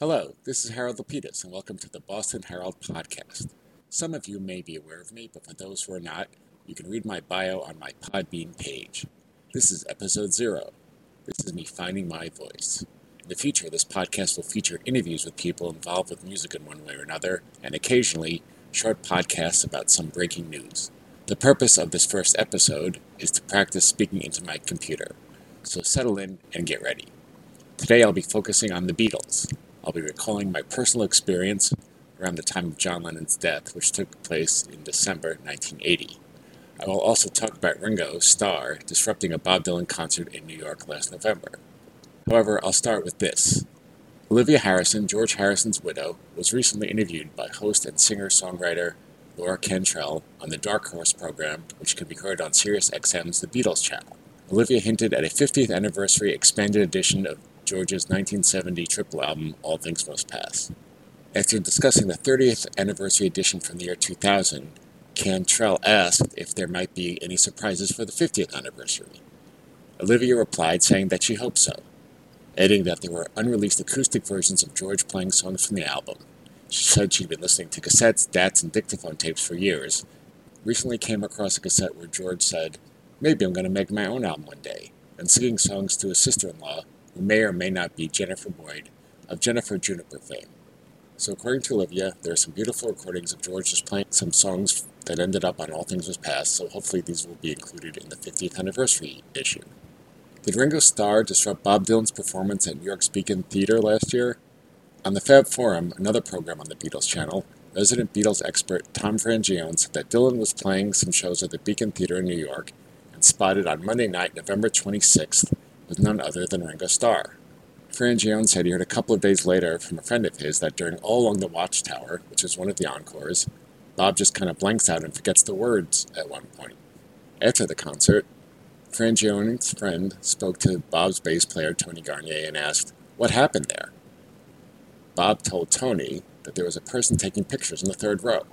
Hello, this is Harold Lapidus, and welcome to the Boston Herald podcast. Some of you may be aware of me, but for those who are not, you can read my bio on my Podbean page. This is episode zero. This is me finding my voice. In the future, this podcast will feature interviews with people involved with music in one way or another, and occasionally short podcasts about some breaking news. The purpose of this first episode is to practice speaking into my computer, so settle in and get ready. Today I'll be focusing on the Beatles. I'll be recalling my personal experience around the time of John Lennon's death, which took place in December 1980. I will also talk about Ringo Starr disrupting a Bob Dylan concert in New York last November. However, I'll start with this. Olivia Harrison, George Harrison's widow, was recently interviewed by host and singer-songwriter Laura Cantrell on the Dark Horse program, which can be heard on SiriusXM's The Beatles channel. Olivia hinted at a 50th anniversary expanded edition of George's 1970 triple album, All Things Must Pass. After discussing the 30th anniversary edition from the year 2000, Cantrell asked if there might be any surprises for the 50th anniversary. Olivia replied saying that she hoped so, adding that there were unreleased acoustic versions of George playing songs from the album. She said she'd been listening to cassettes, DATs, and dictaphone tapes for years. Recently came across a cassette where George said, Maybe I'm going to make my own album one day, and singing songs to his sister in law, may or may not be Jennifer Boyd of Jennifer Juniper fame. So, according to Olivia, there are some beautiful recordings of George just playing some songs that ended up on All Things Must Pass, so hopefully these will be included in the 50th anniversary issue. Did Ringo Starr disrupt Bob Dylan's performance at New York's Beacon Theater last year? On the Fab Forum, another program on the Beatles channel, resident Beatles expert Tom Frangione said that Dylan was playing some shows at the Beacon Theater in New York and spotted on Monday night, November 26th, with none other than Ringo Starr. Frangione said he heard a couple of days later from a friend of his that during All Along the Watchtower, which is one of the encores, Bob just kind of blanks out and forgets the words at one point. After the concert, Frangione's friend spoke to Bob's bass player, Tony Garnier, and asked, What happened there? Bob told Tony that there was a person taking pictures in the third row.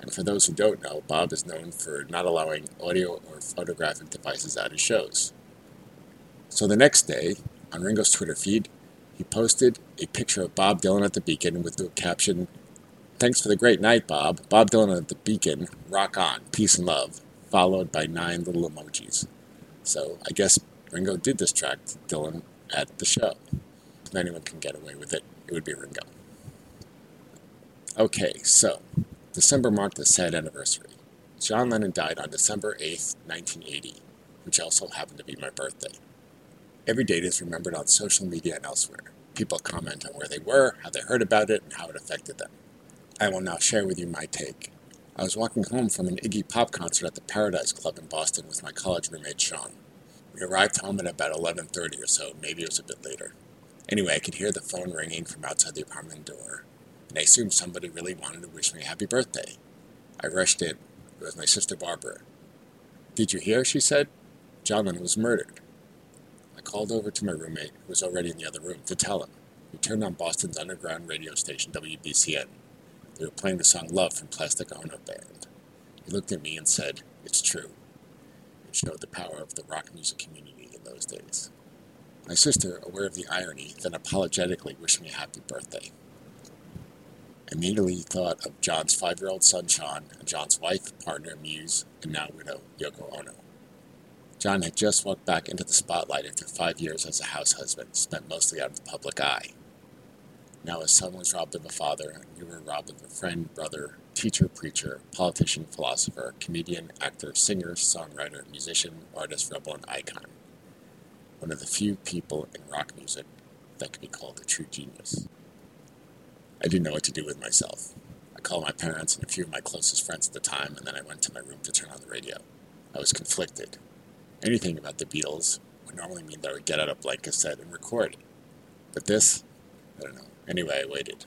And for those who don't know, Bob is known for not allowing audio or photographic devices at his shows. So the next day, on Ringo's Twitter feed, he posted a picture of Bob Dylan at the Beacon with the caption, Thanks for the great night, Bob. Bob Dylan at the Beacon, rock on, peace and love, followed by nine little emojis. So I guess Ringo did distract Dylan at the show. If anyone can get away with it, it would be Ringo. Okay, so December marked a sad anniversary. John Lennon died on December 8th, 1980, which also happened to be my birthday. Every date is remembered on social media and elsewhere. People comment on where they were, how they heard about it, and how it affected them. I will now share with you my take. I was walking home from an Iggy Pop concert at the Paradise Club in Boston with my college roommate Sean. We arrived home at about 11:30 or so, maybe it was a bit later. Anyway, I could hear the phone ringing from outside the apartment door, and I assumed somebody really wanted to wish me a happy birthday. I rushed in. It was my sister Barbara. Did you hear? she said. John was murdered. Called over to my roommate, who was already in the other room, to tell him. We turned on Boston's underground radio station, WBCN. They were playing the song Love from Plastic Ono Band. He looked at me and said, It's true. It showed the power of the rock music community in those days. My sister, aware of the irony, then apologetically wished me a happy birthday. I immediately thought of John's five year old son Sean and John's wife, partner, muse, and now widow, Yoko Ono. John had just walked back into the spotlight after five years as a house husband, spent mostly out of the public eye. Now his son was robbed of a father, we were robbed of a friend, brother, teacher, preacher, politician, philosopher, comedian, actor, singer, songwriter, musician, artist, rebel, and icon. One of the few people in rock music that could be called a true genius. I didn't know what to do with myself. I called my parents and a few of my closest friends at the time, and then I went to my room to turn on the radio. I was conflicted. Anything about the Beatles would normally mean that I would get out a blank cassette and record. it, But this, I don't know. Anyway, I waited.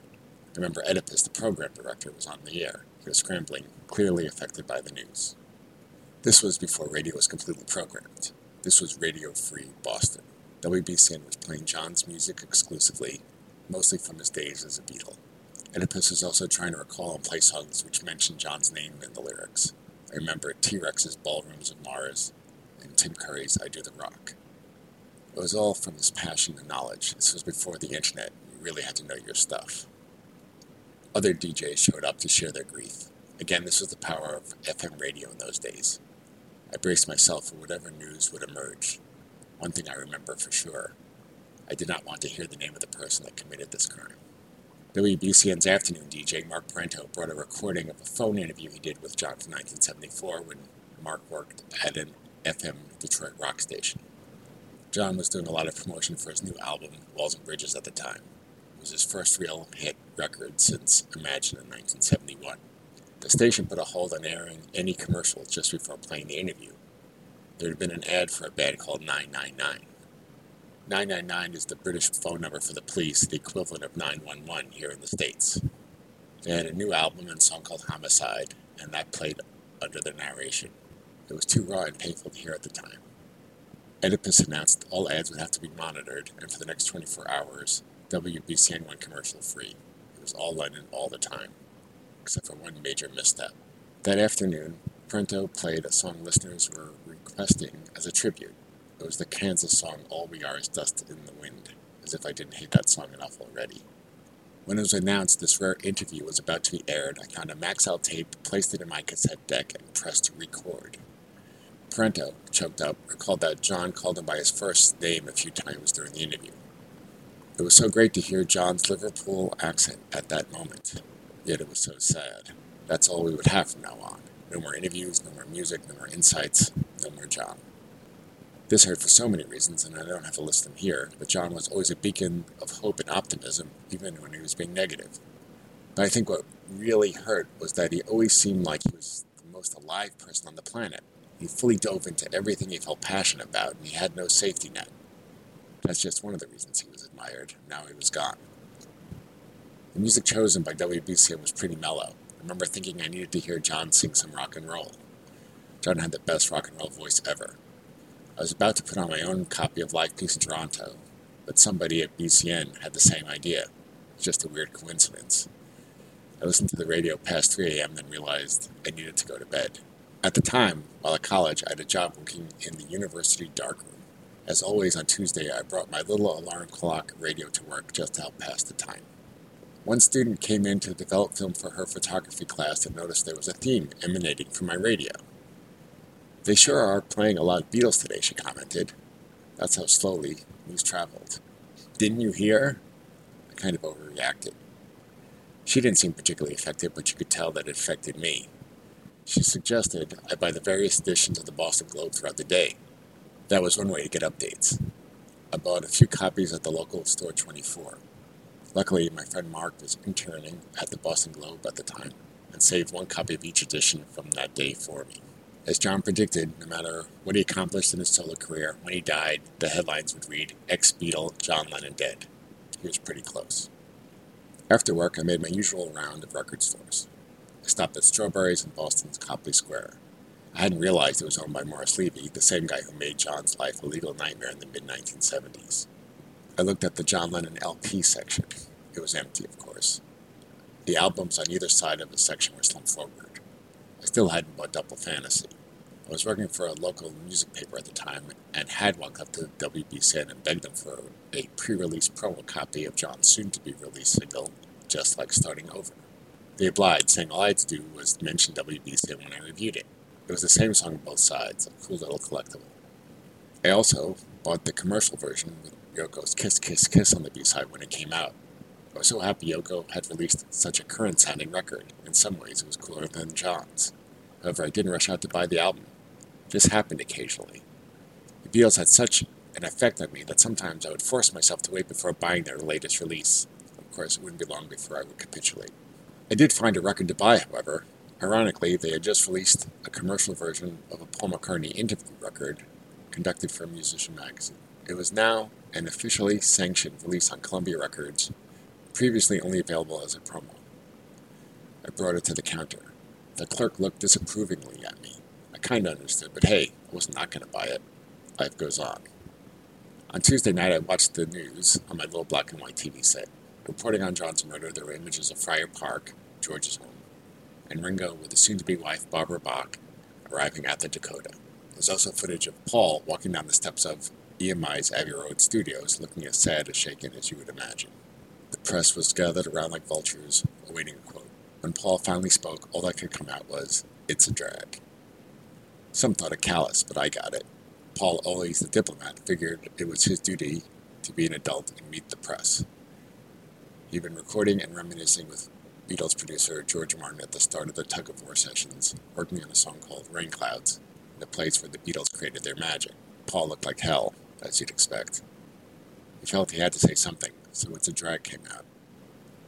I remember Oedipus, the program director, was on the air. He was scrambling, clearly affected by the news. This was before radio was completely programmed. This was Radio Free Boston. WBCN was playing John's music exclusively, mostly from his days as a Beatle. Oedipus was also trying to recall and play songs which mentioned John's name in the lyrics. I remember T Rex's Ballrooms of Mars and Tim Curry's I Do the Rock. It was all from his passion and knowledge. This was before the internet. You really had to know your stuff. Other DJs showed up to share their grief. Again, this was the power of FM radio in those days. I braced myself for whatever news would emerge. One thing I remember for sure I did not want to hear the name of the person that committed this crime. WBCN's afternoon DJ, Mark Parenteau, brought a recording of a phone interview he did with John from 1974 when Mark worked at an FM Detroit rock station. John was doing a lot of promotion for his new album, Walls and Bridges, at the time. It was his first real hit record since Imagine in 1971. The station put a hold on airing any commercials just before playing the interview. There had been an ad for a band called 999. 999 is the British phone number for the police, the equivalent of 911 here in the States. They had a new album and song called Homicide, and that played under their narration. It was too raw and painful to hear at the time. Oedipus announced all ads would have to be monitored, and for the next 24 hours, WBCN went commercial free. It was all Lennon all the time, except for one major misstep. That afternoon, Parenteau played a song listeners were requesting as a tribute. It was the Kansas song All We Are Is Dust in the Wind, as if I didn't hate that song enough already. When it was announced this rare interview was about to be aired, I found a Maxell tape, placed it in my cassette deck, and pressed record. Parenteau, choked up, recalled that John called him by his first name a few times during the interview. It was so great to hear John's Liverpool accent at that moment, yet it was so sad. That's all we would have from now on. No more interviews, no more music, no more insights, no more John. This hurt for so many reasons, and I don't have to list them here, but John was always a beacon of hope and optimism, even when he was being negative. But I think what really hurt was that he always seemed like he was the most alive person on the planet. He fully dove into everything he felt passionate about, and he had no safety net. That's just one of the reasons he was admired. Now he was gone. The music chosen by WBCN was pretty mellow. I remember thinking I needed to hear John sing some rock and roll. John had the best rock and roll voice ever. I was about to put on my own copy of Live Peace in Toronto, but somebody at BCN had the same idea. It's just a weird coincidence. I listened to the radio past 3 a.m., then realized I needed to go to bed. At the time, while at college, I had a job working in the university darkroom. As always, on Tuesday, I brought my little alarm clock radio to work just to help pass the time. One student came in to develop film for her photography class and noticed there was a theme emanating from my radio. They sure are playing a lot of Beatles today, she commented. That's how slowly news traveled. Didn't you hear? I kind of overreacted. She didn't seem particularly affected, but you could tell that it affected me. She suggested I buy the various editions of the Boston Globe throughout the day. That was one way to get updates. I bought a few copies at the local store 24. Luckily, my friend Mark was interning at the Boston Globe at the time and saved one copy of each edition from that day for me. As John predicted, no matter what he accomplished in his solo career, when he died, the headlines would read Ex Beatle John Lennon dead. He was pretty close. After work, I made my usual round of record stores. I stopped at Strawberries in Boston's Copley Square. I hadn't realized it was owned by Morris Levy, the same guy who made John's life a legal nightmare in the mid 1970s. I looked at the John Lennon LP section. It was empty, of course. The albums on either side of the section were slumped forward. I still hadn't bought Double Fantasy. I was working for a local music paper at the time and had walked up to WBCN and begged them for a pre release promo copy of John's soon to be released single, Just Like Starting Over. They obliged, saying all I had to do was mention WBC when I reviewed it. It was the same song on both sides, a cool little collectible. I also bought the commercial version with Yoko's Kiss Kiss Kiss on the B side when it came out. I was so happy Yoko had released such a current sounding record. In some ways, it was cooler than John's. However, I didn't rush out to buy the album. This happened occasionally. The Beatles had such an effect on me that sometimes I would force myself to wait before buying their latest release. Of course, it wouldn't be long before I would capitulate. I did find a record to buy, however. Ironically, they had just released a commercial version of a Paul McCartney interview record conducted for a Musician magazine. It was now an officially sanctioned release on Columbia Records previously only available as a promo. I brought it to the counter. The clerk looked disapprovingly at me. I kind of understood, but hey, I was not going to buy it. Life goes on. On Tuesday night, I watched the news on my little black and white TV set. Reporting on John's murder, there were images of Friar Park, George's home, and Ringo with his soon to be wife, Barbara Bach, arriving at the Dakota. There's also footage of Paul walking down the steps of EMI's Abbey Road studios, looking as sad as shaken as you would imagine. The press was gathered around like vultures, awaiting a quote. When Paul finally spoke, all that could come out was, It's a drag. Some thought it callous, but I got it. Paul, always the diplomat, figured it was his duty to be an adult and meet the press. He'd been recording and reminiscing with Beatles producer George Martin at the start of the tug of war sessions, working on a song called Rain Clouds, the place where the Beatles created their magic. Paul looked like hell, as you'd expect. He felt he had to say something, so It's a Drag came out.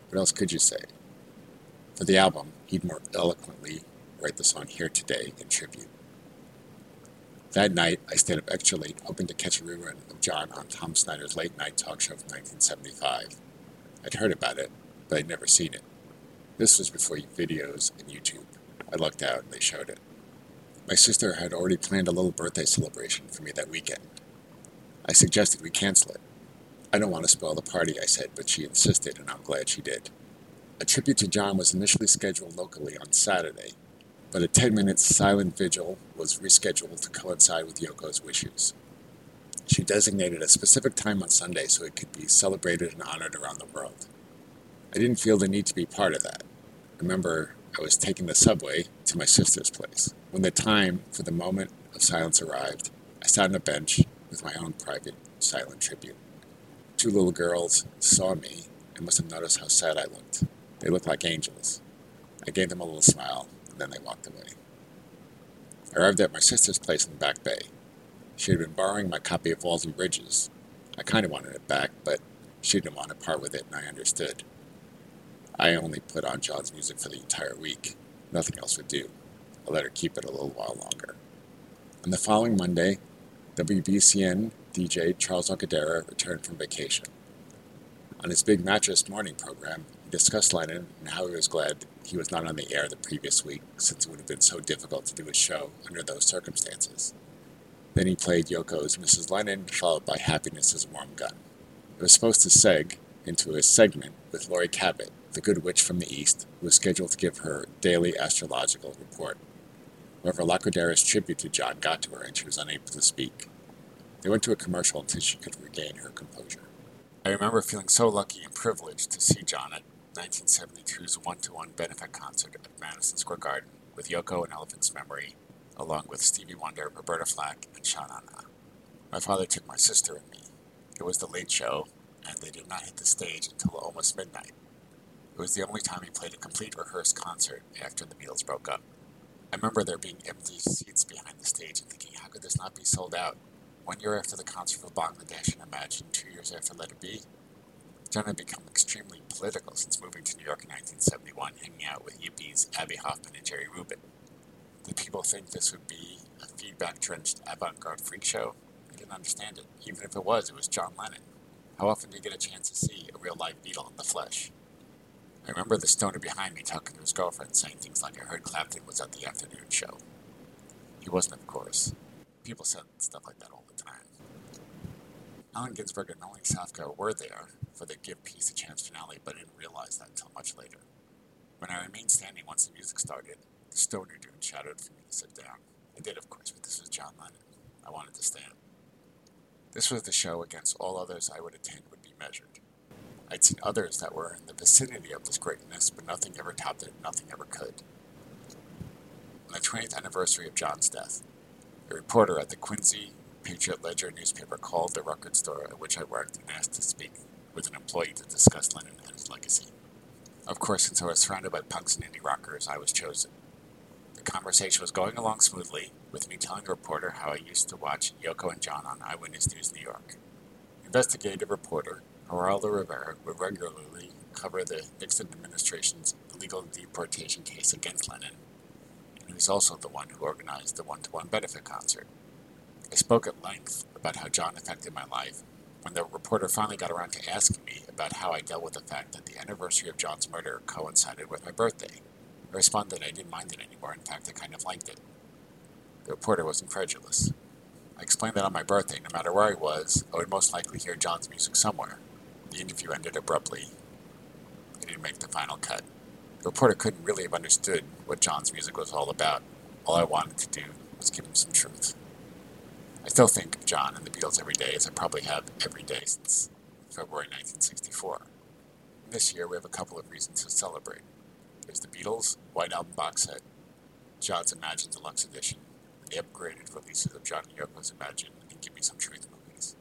What else could you say? For the album, he'd more eloquently write the song Here Today in tribute. That night, I stayed up extra late, hoping to catch a rerun of John on Tom Snyder's late night talk show from 1975. I'd heard about it, but I'd never seen it. This was before videos and YouTube. I looked out and they showed it. My sister had already planned a little birthday celebration for me that weekend. I suggested we cancel it. I don't want to spoil the party, I said, but she insisted, and I'm glad she did. A tribute to John was initially scheduled locally on Saturday, but a 10 minute silent vigil was rescheduled to coincide with Yoko's wishes. She designated a specific time on Sunday so it could be celebrated and honored around the world. I didn't feel the need to be part of that. Remember, I was taking the subway to my sister's place. When the time for the moment of silence arrived, I sat on a bench with my own private silent tribute. Two little girls saw me and must have noticed how sad I looked. They looked like angels. I gave them a little smile and then they walked away. I arrived at my sister's place in the Back Bay. She had been borrowing my copy of Walls and Bridges. I kind of wanted it back, but she didn't want to part with it, and I understood. I only put on John's music for the entire week. Nothing else would do. I let her keep it a little while longer. On the following Monday, WBCN DJ Charles Laquidara returned from vacation. On his Big Mattress morning program, he discussed Lennon and how he was glad he was not on the air the previous week, since it would have been so difficult to do his show under those circumstances. Then he played Yoko's Mrs. Lennon, followed by Happiness Warm Gun. It was supposed to seg into a segment with Laurie Cabot, the Good Witch from the East, who was scheduled to give her daily astrological report. However, Laquidara's tribute to John got to her and she was unable to speak. They went to a commercial until she could regain her composure. I remember feeling so lucky and privileged to see John at 1972's one-to-one benefit concert at Madison Square Garden with Yoko and Elephant's Memory, along with Stevie Wonder, Roberta Flack, and Sha. My father took my sister and me. It was the late show, and they did not hit the stage until almost midnight. It was the only time he played a complete rehearsed concert after the Beatles broke up. I remember there being empty seats behind the stage and thinking, how could this not be sold out? One year after the concert for Bangladesh and Imagine, two years after Let It Be, John had become extremely political since moving to New York in 1971, hanging out with yippies Abbie Hoffman and Jerry Rubin. Did people think this would be a feedback drenched avant garde freak show? I didn't understand it. Even if it was, it was John Lennon. How often do you get a chance to see a real live Beatle in the flesh? I remember the stoner behind me talking to his girlfriend, saying things like, I heard Clapton was at the afternoon show. He wasn't, of course. People said stuff like that all the time. Allen Ginsberg and Melanie Safka were there, for the Give Peace a Chance finale, but I didn't realize that until much later. When I remained standing once the music started, the stoner dude shouted for me to sit down. I did, of course, but this was John Lennon. I wanted to stand. This was the show against all others I would attend would be measured. I'd seen others that were in the vicinity of this greatness, but nothing ever topped it, nothing ever could. On the 20th anniversary of John's death, a reporter at the Quincy Patriot Ledger newspaper called the record store at which I worked and asked to speak with an employee to discuss Lennon and his legacy. Of course, since I was surrounded by punks and indie rockers, I was chosen. Conversation was going along smoothly, with me telling the reporter how I used to watch Yoko and John on Eyewitness News New York. Investigative reporter Geraldo Rivera would regularly cover the Nixon administration's illegal deportation case against Lennon, and he was also the one who organized the one-to-one benefit concert. I spoke at length about how John affected my life when the reporter finally got around to asking me about how I dealt with the fact that the anniversary of John's murder coincided with my birthday, I responded I didn't mind it anymore. In fact, I kind of liked it. The reporter was incredulous. I explained that on my birthday, no matter where I was, I would most likely hear John's music somewhere. The interview ended abruptly. It didn't make the final cut. The reporter couldn't really have understood what John's music was all about. All I wanted to do was give him some truth. I still think of John and the Beatles every day, as I probably have every day since February 1964. This year we have a couple of reasons to celebrate. There's the Beatles White Album box set, John's Imagine Deluxe Edition, the upgraded releases of John Yoko's Imagine and Give Me Some Truth movies.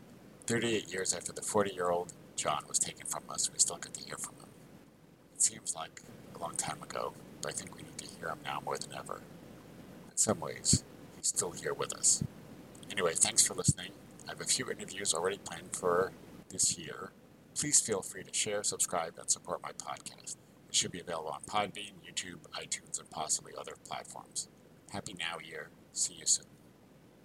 38 years after the 40 year old John was taken from us, we still get to hear from him. It seems like a long time ago, but I think we need to hear him now more than ever. In some ways, he's still here with us. Anyway, thanks for listening. I have a few interviews already planned for this year. Please feel free to share, subscribe, and support my podcast. It should be available on Podbean, YouTube, iTunes, and possibly other platforms. Happy Now Year. See you soon.